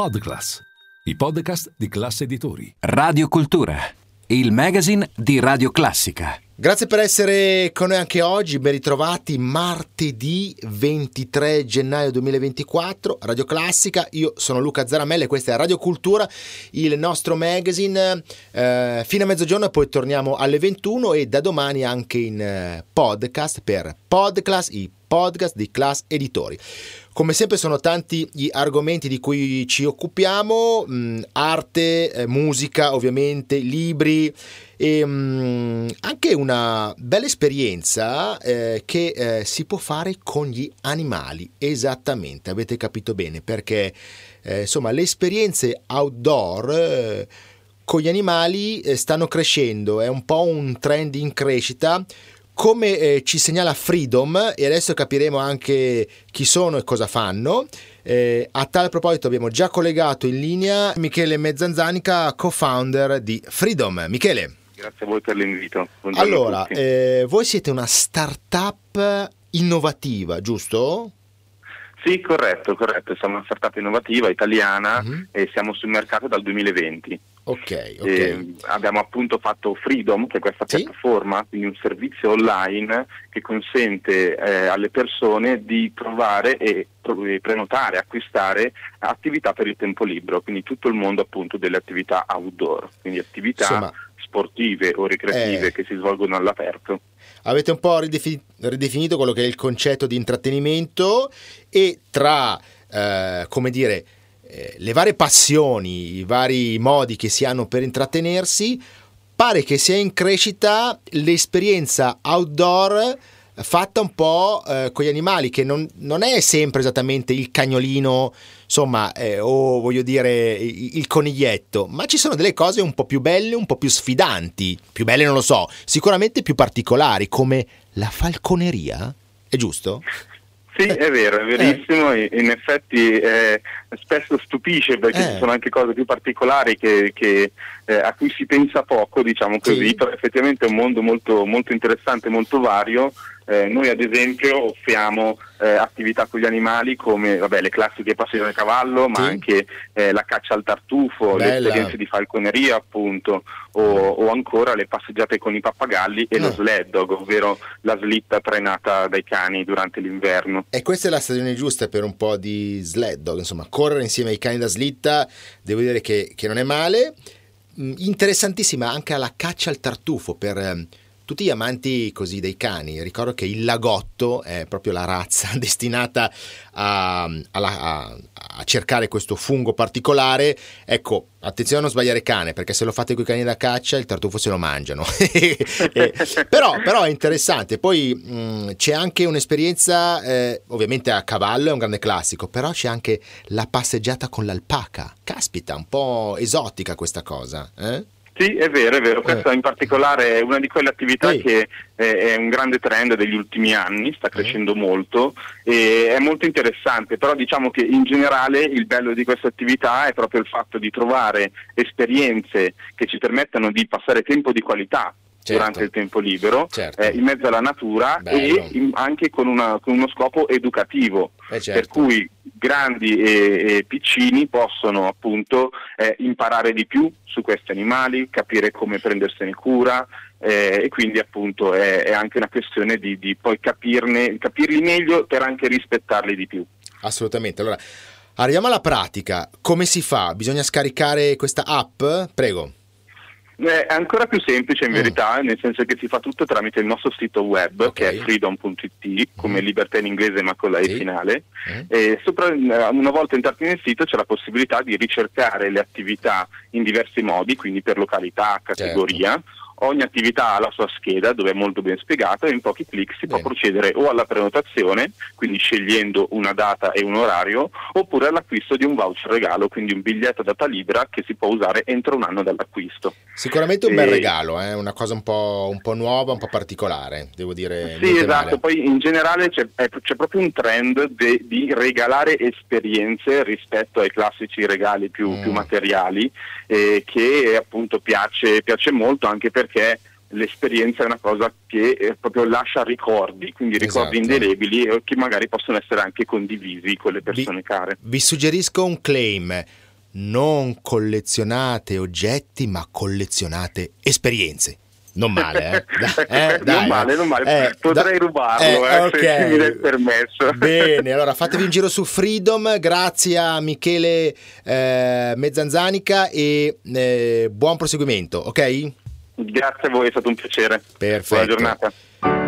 Podclass, i podcast di classe editori. Radio Cultura, il magazine di Radio Classica. Grazie per essere con noi anche oggi, ben ritrovati martedì 23 gennaio 2024, Radio Classica, io sono Luca Zaramella e questa è Radio Cultura, il nostro magazine, eh, fino a mezzogiorno e poi torniamo alle 21 e da domani anche in eh, podcast per Podclass, i podcast di Class Editori. Come sempre sono tanti gli argomenti di cui ci occupiamo, mh, arte, eh, musica ovviamente, libri e mh, anche una bella esperienza eh, che eh, si può fare con gli animali, esattamente, avete capito bene, perché eh, insomma le esperienze outdoor eh, con gli animali eh, stanno crescendo, è un po' un trend in crescita come eh, ci segnala Freedom, e adesso capiremo anche chi sono e cosa fanno. Eh, a tale proposito abbiamo già collegato in linea Michele Mezzanzanica, co-founder di Freedom. Michele. Grazie a voi per l'invito. Buongiorno allora, eh, voi siete una startup innovativa, giusto? Sì, corretto, corretto. Siamo una startup innovativa italiana uh-huh. e siamo sul mercato dal 2020. Ok, ok. E abbiamo appunto fatto Freedom, che è questa sì? piattaforma, quindi un servizio online che consente eh, alle persone di trovare e prenotare, acquistare attività per il tempo libero, quindi tutto il mondo appunto delle attività outdoor, quindi attività Insomma, sportive o ricreative eh, che si svolgono all'aperto. Avete un po' ridefin- ridefinito quello che è il concetto di intrattenimento e tra, eh, come dire, eh, le varie passioni, i vari modi che si hanno per intrattenersi, pare che sia in crescita l'esperienza outdoor fatta un po' eh, con gli animali, che non, non, è sempre esattamente il cagnolino, insomma, eh, o voglio dire il, il, coniglietto, ma ci sono delle cose un po' più belle, un po' più sfidanti, più belle non lo so, sicuramente più particolari, come la falconeria, è giusto? Sì, è vero, è verissimo, eh. in effetti eh, spesso stupisce perché eh. ci sono anche cose più particolari che, che, eh, a cui si pensa poco, diciamo così, sì. però effettivamente è un mondo molto, molto interessante, molto vario eh, noi ad esempio offriamo eh, attività con gli animali come vabbè, le classiche passeggiate a cavallo, ma sì. anche eh, la caccia al tartufo, Bella. le esperienze di falconeria appunto, o, o, ancora le passeggiate con i pappagalli e lo sled dog, ovvero la slitta trainata dai cani durante l'inverno. E questa è la stagione giusta per un po' di sled dog, insomma, correre insieme ai cani da slitta, devo dire che, che non è male. Mm, interessantissima anche la caccia al tartufo per ehm, tutti gli amanti così dei cani, ricordo che il lagotto è proprio la razza destinata a, a, a, cercare questo fungo particolare. Ecco, attenzione a non sbagliare cane, perché se lo fate con i cani da caccia il tartufo se lo mangiano. però, però, è interessante. Poi mh, c'è anche un'esperienza, eh, ovviamente a cavallo è un grande classico, però c'è anche la passeggiata con l'alpaca. Caspita, un po' esotica questa cosa. Eh? Sì, è vero, è vero. Questa eh. in particolare è una di quelle attività sì. che è un grande trend degli ultimi anni, sta crescendo molto e è molto interessante, però diciamo che in generale il bello di questa attività è proprio il fatto di trovare esperienze che ci permettano di passare tempo di qualità certo. durante il tempo libero certo. eh, in mezzo alla natura Bello. e in, anche con, una, con, uno scopo educativo, eh certo. per cui grandi e, e piccini possono appunto eh, imparare di più su questi animali, capire come prendersene cura eh, e quindi appunto è, è, anche una questione di, di poi capirne, capirli meglio per anche rispettarli di più. Assolutamente. Allora, arriviamo alla pratica. Come si fa? Bisogna scaricare questa app? Prego. È ancora più semplice in mm. verità, nel senso che si fa tutto tramite il nostro sito web okay. che è freedom.it, come mm. libertà in inglese ma con la sì. E finale. Mm. E sopra, una volta entrati nel sito c'è la possibilità di ricercare le attività in diversi modi, quindi per località, categoria. Certo ogni attività ha la sua scheda dove è molto ben spiegato e in pochi clic si Bene. può procedere o alla prenotazione, quindi scegliendo una data e un orario, oppure all'acquisto di un voucher regalo, quindi un biglietto data libera che si può usare entro un anno dall'acquisto. Sicuramente un bel E- regalo, eh, una cosa un po', un po' nuova, un po' particolare, devo dire. Sì, esatto, male. poi in generale c'è, è- c'è proprio un trend de- di regalare esperienze rispetto ai classici regali più, Mm. più materiali eh, che appunto piace, piace molto anche perché l'esperienza è una cosa che eh, proprio lascia ricordi, quindi ricordi Esatto. indelebili e che magari possono essere anche condivisi con le persone care. Vi suggerisco un claim. Non collezionate oggetti, ma collezionate esperienze. Non male, eh? Dai, eh, Non dai, male, eh. non male. Eh, Potrei da- rubarlo, eh, ok. se mi dai permesso. Bene, allora fatevi un giro su Freedom, grazie a Michele eh, Mezzanzanica e eh, buon proseguimento, ok? Grazie a voi, è stato un piacere. Perfetto. Buona giornata.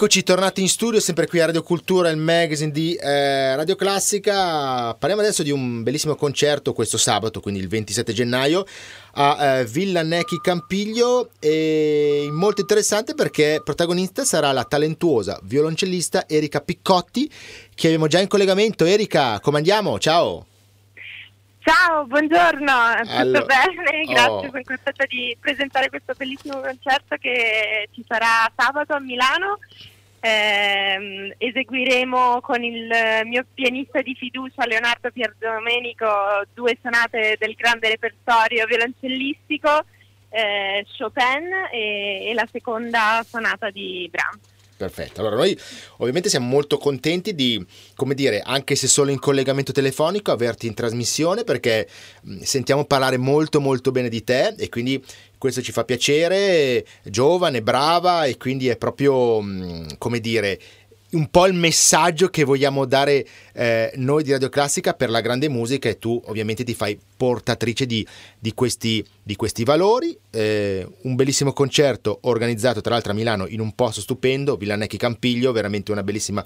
Eccoci tornati in studio, sempre qui a Radio Cultura, il magazine di eh, Radio Classica. Parliamo adesso di un bellissimo concerto questo sabato, quindi il 27 gennaio, a eh, Villa Necchi Campiglio. E molto interessante perché protagonista sarà la talentuosa violoncellista Erika Piccotti, che abbiamo già in collegamento. Erika, come andiamo? Ciao! Ciao, buongiorno, tutto Allora, bene? oh. Grazie, sono contenta di presentare questo bellissimo concerto che ci sarà sabato a Milano ehm, eseguiremo con il mio pianista di fiducia Leonardo Pierdomenico due sonate del grande repertorio violoncellistico, eh, Chopin e, e la seconda sonata di Brahms. Perfetto, allora noi ovviamente siamo molto contenti di, come dire, anche se solo in collegamento telefonico, averti in trasmissione perché sentiamo parlare molto molto bene di te e quindi questo ci fa piacere, giovane, brava e quindi è proprio, come dire, un po' il messaggio che vogliamo dare eh, noi di Radio Classica per la grande musica e tu ovviamente ti fai portatrice di, di, questi, di questi, valori. Eh, un bellissimo concerto organizzato tra l'altro a Milano in un posto stupendo, Villanecchi Campiglio, veramente una bellissima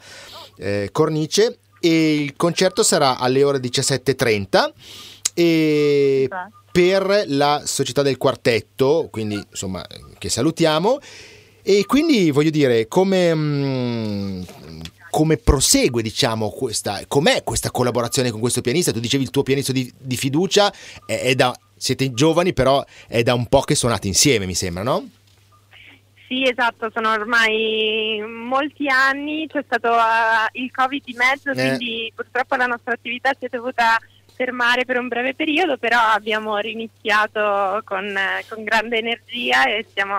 eh, cornice. E il concerto sarà alle ore 17.30 e per la società del quartetto, quindi insomma che salutiamo e quindi voglio dire, come, mm, come prosegue, diciamo, questa, com'è questa collaborazione con questo pianista? Tu dicevi il tuo pianista di, di fiducia è, è da, siete giovani, però è da un po' che suonate insieme, mi sembra, no? Sì, esatto, sono ormai molti anni, c'è stato uh, il Covid di mezzo, eh. quindi purtroppo la nostra attività si è dovuta fermare per un breve periodo, però abbiamo riniziato con, con grande energia e siamo,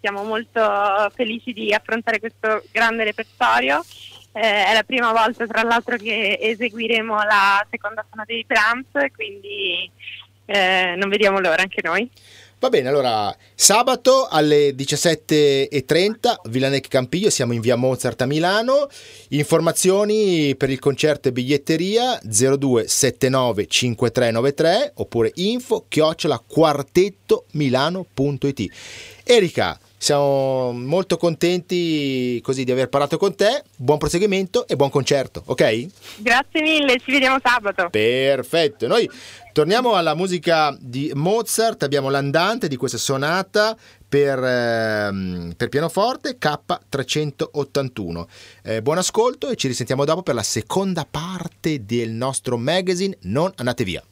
siamo, molto felici di affrontare questo grande repertorio. Eh, è la prima volta tra l'altro che eseguiremo la seconda sonata di Brahms, quindi eh, non vediamo l'ora anche noi. Va bene, allora sabato alle 17.30 Villanec Campiglio, siamo in via Mozart a Milano. Informazioni per il concerto e biglietteria 0279 5393 oppure info chiocciola quartettomilano.it. Erika, siamo molto contenti così di aver parlato con te. Buon proseguimento e buon concerto, ok? Grazie mille, ci vediamo sabato. Perfetto. Noi torniamo alla musica di Mozart, abbiamo l'andante di questa sonata per, eh, per pianoforte K381. Eh, buon ascolto e ci risentiamo dopo per la seconda parte del nostro magazine. Non andate via.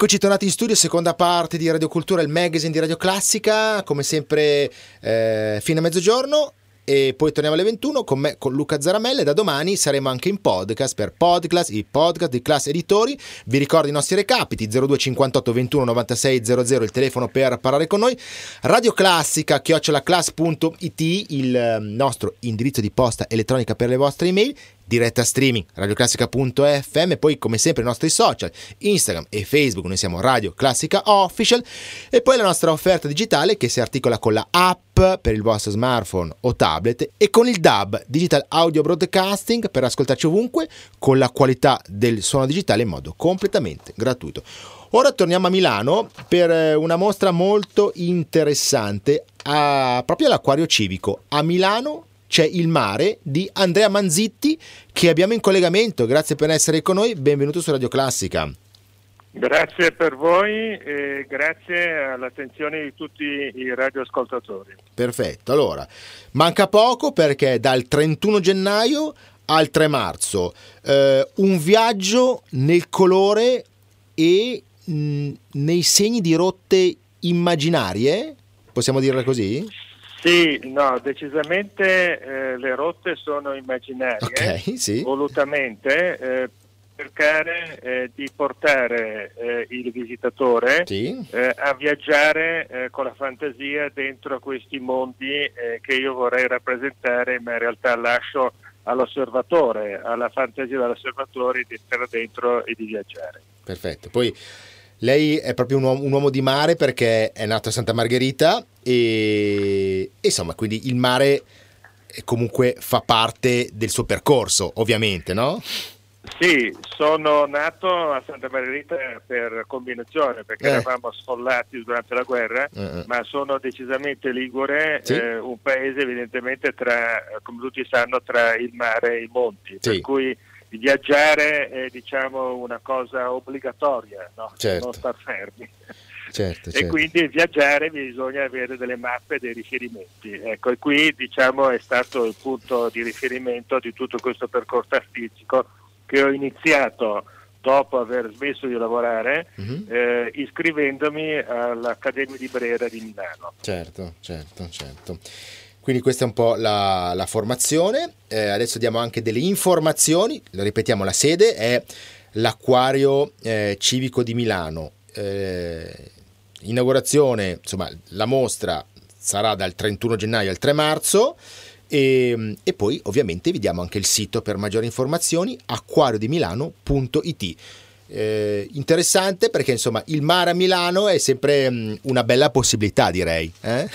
Eccoci tornati in studio, seconda parte di Radio Cultura, il magazine di Radio Classica, come sempre eh, fino a mezzogiorno e poi torniamo alle 21 con me, con Luca Zaramella e da domani saremo anche in podcast per Podclass, i podcast di Class Editori. Vi ricordo i nostri recapiti 02 58 21 96 00 il telefono per parlare con noi. Radio Classica chiocciolaclass.it il eh, nostro indirizzo di posta elettronica per le vostre email diretta streaming radioclassica.fm poi come sempre i nostri social Instagram e Facebook noi siamo Radio Classica Official e poi la nostra offerta digitale che si articola con la app per il vostro smartphone o tablet e con il DAB Digital Audio Broadcasting per ascoltarci ovunque con la qualità del suono digitale in modo completamente gratuito. Ora torniamo a Milano per eh, una mostra molto interessante a, proprio all'Acquario Civico a Milano c'è Il mare di Andrea Manzitti che abbiamo in collegamento. Grazie per essere con noi, benvenuto su Radio Classica. Grazie per voi e grazie all'attenzione di tutti i radioascoltatori. Perfetto, allora manca poco perché dal 31 gennaio al 3 marzo eh, un viaggio nel colore e mh, nei segni di rotte immaginarie, possiamo dirle così? Sì, no, decisamente eh, le rotte sono immaginarie, okay, sì. volutamente, eh, cercare eh, di portare eh, il visitatore sì. Eh, a viaggiare eh, con la fantasia dentro questi mondi che io vorrei rappresentare, ma in realtà lascio all'osservatore, alla fantasia dell'osservatore di stare dentro e di viaggiare. Perfetto, poi lei è proprio un uomo, un uomo, di mare perché è nato a Santa Margherita e insomma, quindi il mare comunque fa parte del suo percorso, ovviamente, no? Sì, sono nato a Santa Margherita per combinazione perché eh. eravamo sfollati durante la guerra, uh-uh. ma sono decisamente ligure, sì. eh, un paese evidentemente tra, come tutti sanno, tra il mare e i monti, sì. per cui viaggiare è diciamo, una cosa obbligatoria, no? certo. non star fermi. Certo, e certo. quindi viaggiare bisogna avere delle mappe, dei riferimenti. Ecco, e qui diciamo, è stato il punto di riferimento di tutto questo percorso artistico che ho iniziato dopo aver smesso di lavorare, uh-huh. eh, iscrivendomi all'Accademia di Brera di Milano. Certo, certo, certo. Quindi questa è un po' la, la formazione. Eh, adesso diamo anche delle informazioni. Lo ripetiamo, la sede è l'Acquario eh, Civico di Milano. Eh, inaugurazione, insomma, la mostra sarà dal 31 gennaio al 3 marzo. E, e, poi ovviamente vi diamo anche il sito per maggiori informazioni acquariodimilano.it eh, interessante perché insomma il mare a Milano è sempre mh, una bella possibilità direi eh?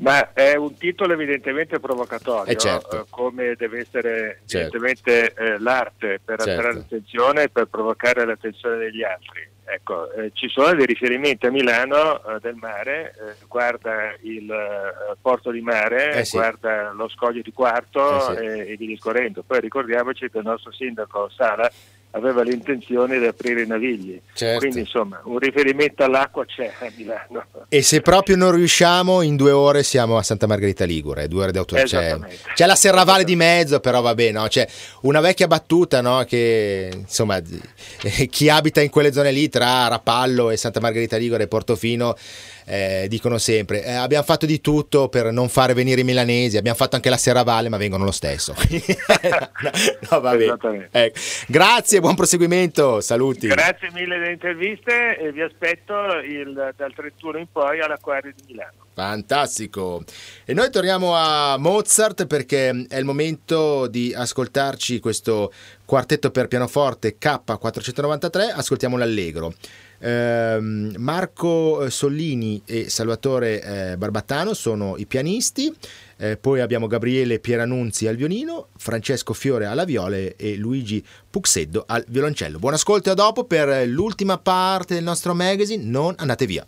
Ma è un titolo evidentemente provocatorio, eh certo. Eh, come deve essere certo. evidentemente eh, l'arte per certo. attrarre l'attenzione e per provocare l'attenzione degli altri. Ecco, eh, ci sono dei riferimenti a Milano eh, del mare, eh, guarda il porto di mare, sì. guarda lo scoglio di Quarto sì. e, e via discorrendo. Poi ricordiamoci che il nostro sindaco Sala aveva l'intenzione di aprire i navigli. Certo. Quindi insomma un riferimento all'acqua c'è a Milano. E se proprio non riusciamo, in due ore siamo a Santa Margherita Ligure, due ore di auto. C'è, c'è la Serravalle di mezzo, però va bene, no? c'è una vecchia battuta no? che insomma chi abita in quelle zone lì tra Rapallo e Santa Margherita Ligure e Portofino eh, dicono sempre eh, abbiamo fatto di tutto per non fare venire i milanesi, abbiamo fatto anche la Serravalle ma vengono lo stesso. no, no, va bene. Ecco. Grazie, buon proseguimento, saluti. Grazie mille delle interviste e vi aspetto il, dal 31 in poi all'Acquario di Milano. Fantastico. E noi torniamo a Mozart perché è il momento di ascoltarci questo quartetto per pianoforte K493, ascoltiamo l'Allegro. Ehm, Marco eh, Sollini e Salvatore eh, Barbattano sono i pianisti, eh, poi abbiamo Gabriele Pieranunzi al violino, Francesco Fiore alla viola e Luigi Puxeddo al violoncello. Buon ascolto a dopo per l'ultima parte del nostro magazine, non andate via.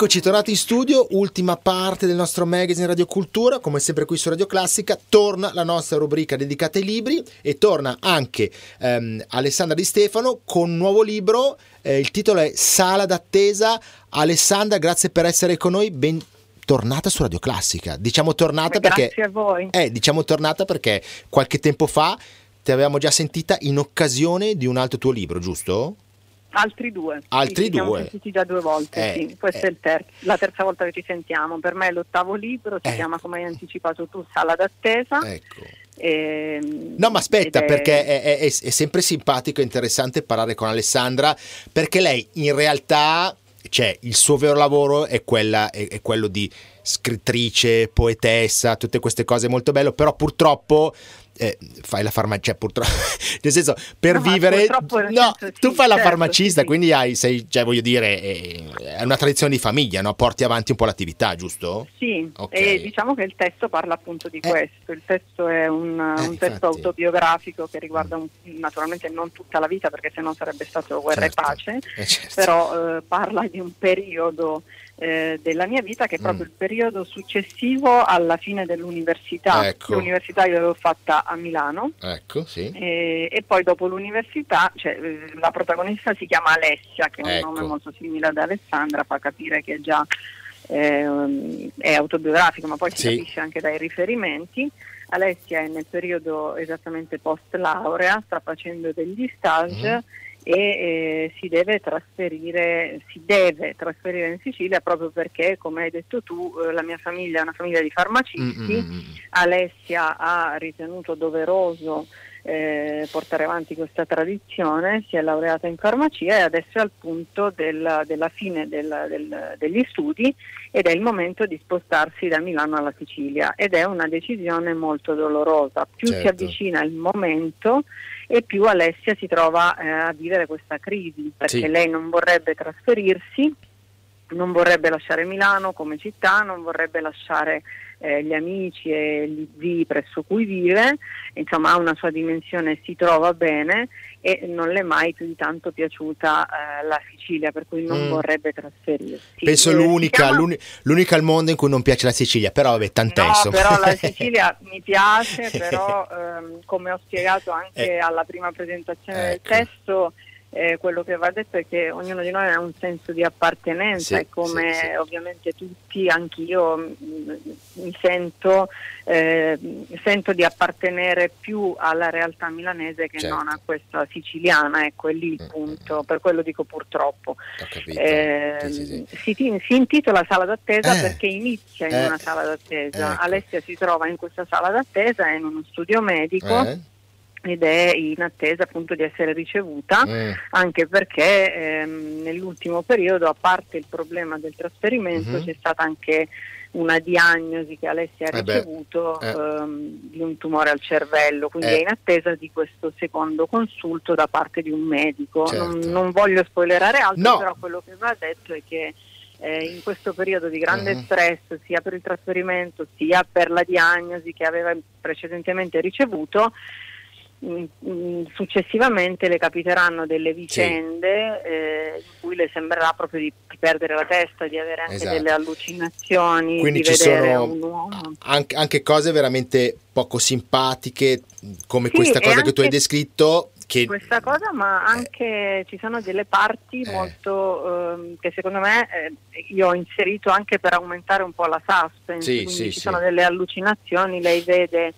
Eccoci, tornati in studio, ultima parte del nostro magazine Radio Cultura, come sempre qui su Radio Classica, torna la nostra rubrica dedicata ai libri e torna anche ehm, Alessandra Di Stefano con un nuovo libro, eh, il titolo è Sala d'attesa. Alessandra, grazie per essere con noi, bentornata su Radio Classica. Diciamo tornata grazie perché... Grazie a voi. Eh, diciamo tornata perché qualche tempo fa ti avevamo già sentita in occasione di un altro tuo libro, giusto? Altri due. Altri sì, due. Siamo sentiti già due volte, eh, sì. Questa eh. è ter- la terza volta che ci sentiamo. Per me è l'ottavo libro, si eh. chiama come hai anticipato tu Sala d'attesa. Ecco. E, ehm, no, ma aspetta, è... perché è, è, è, sempre simpatico e interessante parlare con Alessandra, perché lei in realtà, cioè, il suo vero lavoro è, quella, è quello di scrittrice, poetessa, tutte queste cose molto bello, però purtroppo eh, fai la farmacista, cioè, purtroppo, nel senso, per no, vivere, no, senso, tu fai la certo, farmacista, sì, quindi hai, sei, cioè, voglio dire, è una tradizione di famiglia, no? porti avanti un po' l'attività, giusto? Sì, okay. e diciamo che il testo parla appunto di eh. questo, il testo è un, eh, un testo autobiografico che riguarda un, naturalmente non tutta la vita, perché sennò sarebbe stato guerra certo. e pace, eh, certo. però eh, parla di un periodo eh, della mia vita che è proprio mm. il periodo successivo alla fine dell'università. Ecco. L'università io l'avevo fatta a Milano ecco, sì. e, e, poi dopo l'università cioè, eh, la protagonista si chiama Alessia che è un ecco. nome molto simile ad Alessandra, fa capire che già eh, è autobiografico ma poi si sì. capisce anche dai riferimenti. Alessia è nel periodo esattamente post laurea, sta facendo degli stage. Mm e eh, si, deve trasferire, si deve trasferire in Sicilia proprio perché, come hai detto tu, eh, la mia famiglia è una famiglia di farmacisti, mm-hmm. Alessia ha ritenuto doveroso eh, portare avanti questa tradizione, si è laureata in farmacia e adesso è al punto del, della fine del, del, degli studi ed è il momento di spostarsi da Milano alla Sicilia ed è una decisione molto dolorosa. Più certo. si avvicina il momento e più Alessia si trova eh, a vivere questa crisi perché sì. lei non vorrebbe trasferirsi, non vorrebbe lasciare Milano come città, non vorrebbe lasciare eh, gli amici e gli zii presso cui vive, insomma ha una sua dimensione, si trova bene e non le è mai più di tanto piaciuta eh, la Sicilia, per cui non mm. vorrebbe trasferirsi. Penso eh, l'unica, chiama... l'uni- l'unica, al mondo in cui non piace la Sicilia, però vabbè, tant'esso. No, però la Sicilia mi piace, però ehm, come ho spiegato anche eh. alla prima presentazione ecco. del testo, eh, quello che va detto è che ognuno di noi ha un senso di appartenenza sì, e come sì, sì. ovviamente tutti, anch'io mm, mi sento, eh, sento di appartenere più alla realtà milanese che certo. non a questa siciliana, ecco è lì il mm, punto, mm, per quello dico purtroppo. Eh, si, si, intitola Sala d'attesa eh. perché inizia in eh. una sala d'attesa, ecco. Alessia si trova in questa sala d'attesa, è in uno studio medico eh ed è in attesa appunto di essere ricevuta mm. anche perché ehm, nell'ultimo periodo a parte il problema del trasferimento mm-hmm. c'è stata anche una diagnosi che Alessia ha ricevuto eh ehm, di un tumore al cervello, quindi eh. è in attesa di questo secondo consulto da parte di un medico. Certo. Non, non, voglio spoilerare altro, no. però quello che va detto è che eh, in questo periodo di grande uh-huh. stress sia per il trasferimento sia per la diagnosi che aveva precedentemente ricevuto successivamente le capiteranno delle vicende sì. eh, in cui le sembrerà proprio di, di, perdere la testa, di avere anche esatto. delle allucinazioni, Quindi di ci vedere sono un uomo. Anche, anche, cose veramente poco simpatiche, come sì, questa cosa che tu hai descritto. Che... Questa cosa, ma eh. anche eh. ci sono delle parti eh. molto eh, che secondo me eh, io ho inserito anche per aumentare un po' la suspense. Sì, Quindi ci sono delle allucinazioni, lei vede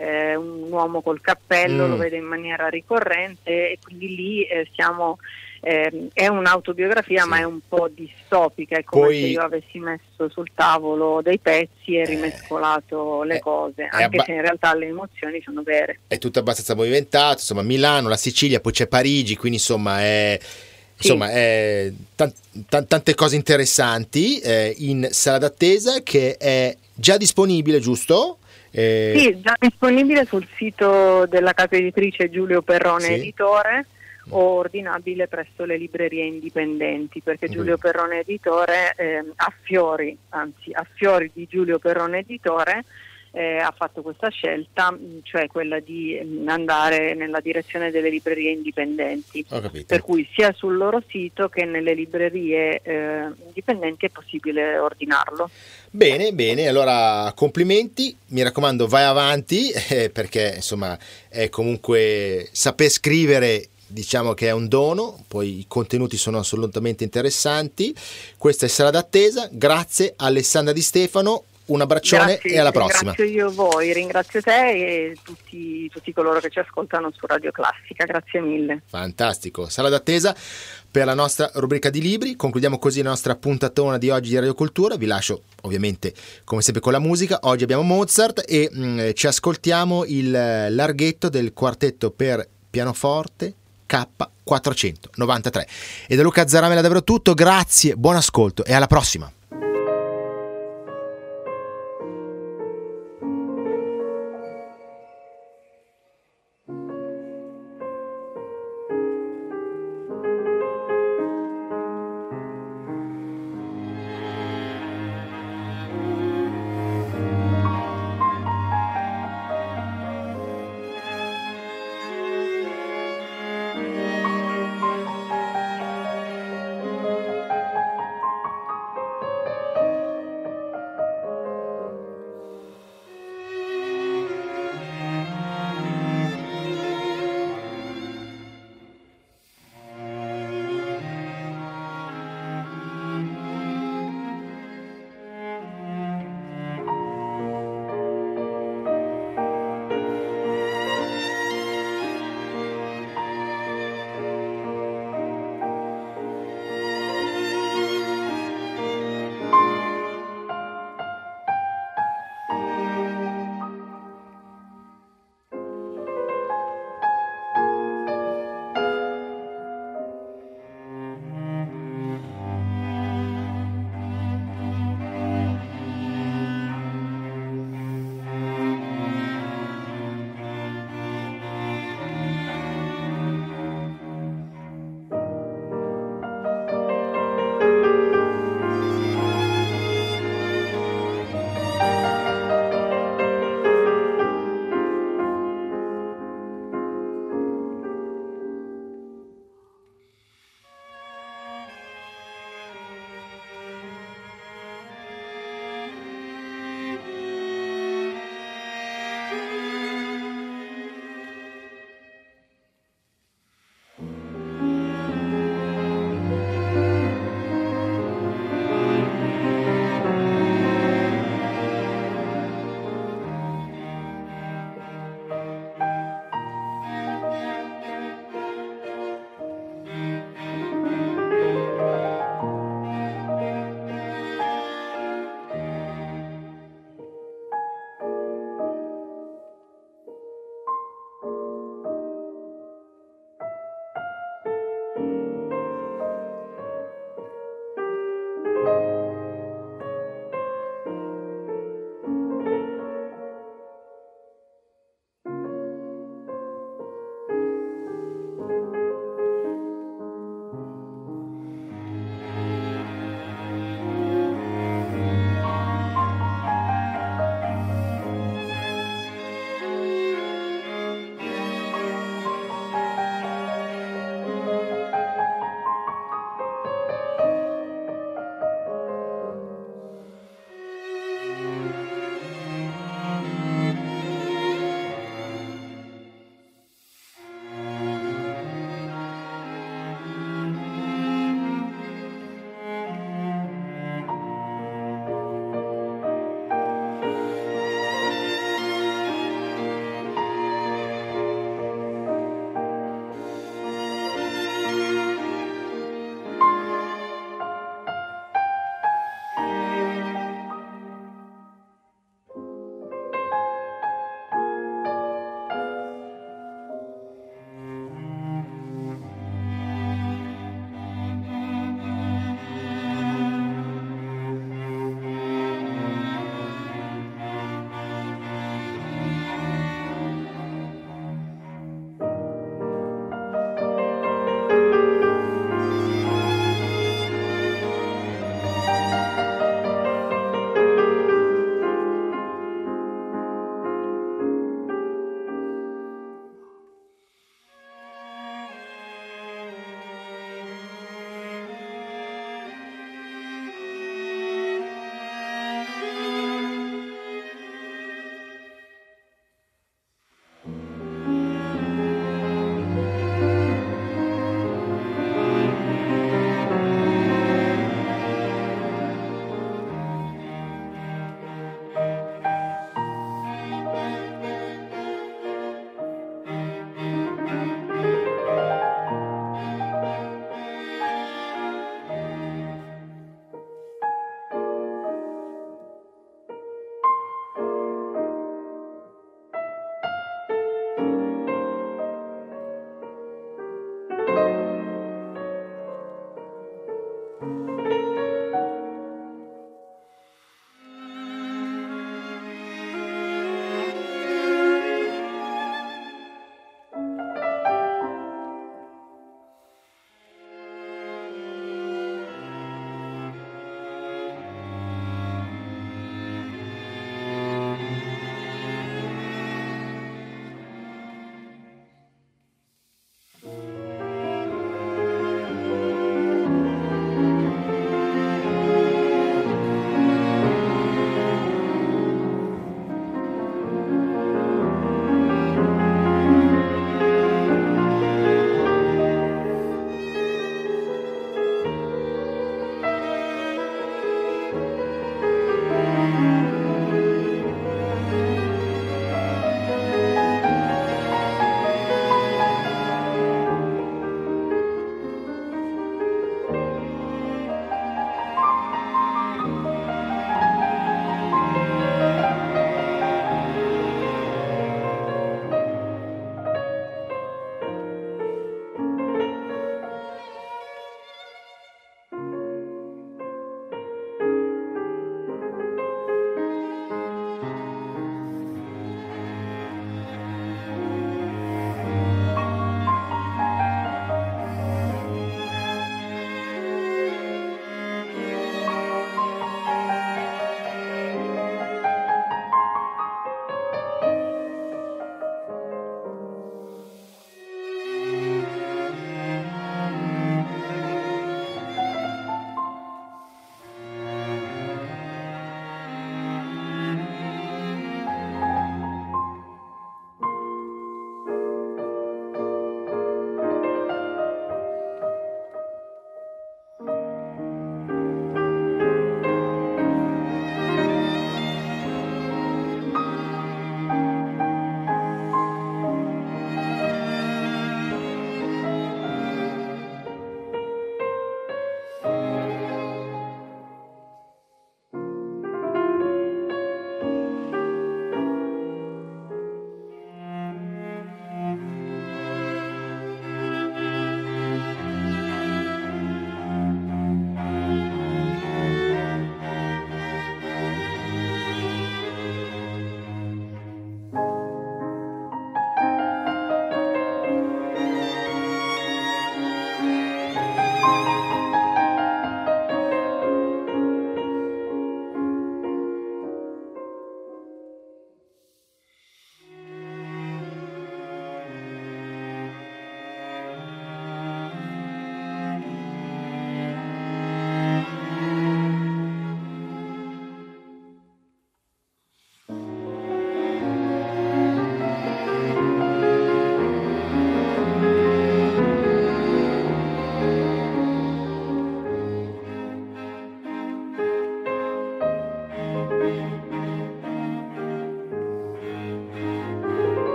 eh, un uomo col cappello, mm. lo vede in maniera ricorrente e quindi lì eh, siamo, eh, è un'autobiografia sì. ma è un po' distopica, è come Poi, se io avessi messo sul tavolo dei pezzi e rimescolato le cose, anche abba- se in realtà le emozioni sono vere. È tutto abbastanza movimentato, insomma Milano, la Sicilia, poi c'è Parigi, quindi insomma è... Insomma, eh, t- t- tante cose interessanti eh, in sala d'attesa che è già disponibile, giusto? Eh... Sì, già disponibile sul sito della casa editrice Giulio Perrone sì. Editore o ordinabile presso le librerie indipendenti perché. Giulio Perrone Editore eh, a fiori, anzi a fiori di Giulio Perrone Editore eh, ha fatto questa scelta, cioè quella di andare nella direzione delle librerie indipendenti. Per cui sia sul loro sito che nelle librerie eh, indipendenti è possibile ordinarlo. Bene, bene, allora complimenti, mi raccomando vai avanti eh, perché insomma è comunque saper scrivere diciamo che è un dono, poi i contenuti sono assolutamente interessanti. Questa è Sala d'attesa, grazie Alessandra Di Stefano, un abbraccione Grazie, e alla prossima. Ringrazio io voi, ringrazio te e tutti, tutti, coloro che ci ascoltano su Radio Classica, grazie mille. Fantastico, sala d'attesa per la nostra rubrica di libri, concludiamo così la nostra puntatona di oggi di Radio Cultura, vi lascio ovviamente come sempre con la musica, oggi abbiamo Mozart e mh, mm, ci ascoltiamo il larghetto del quartetto per pianoforte K493. E da Luca Zaramella davvero tutto, grazie, buon ascolto e alla prossima.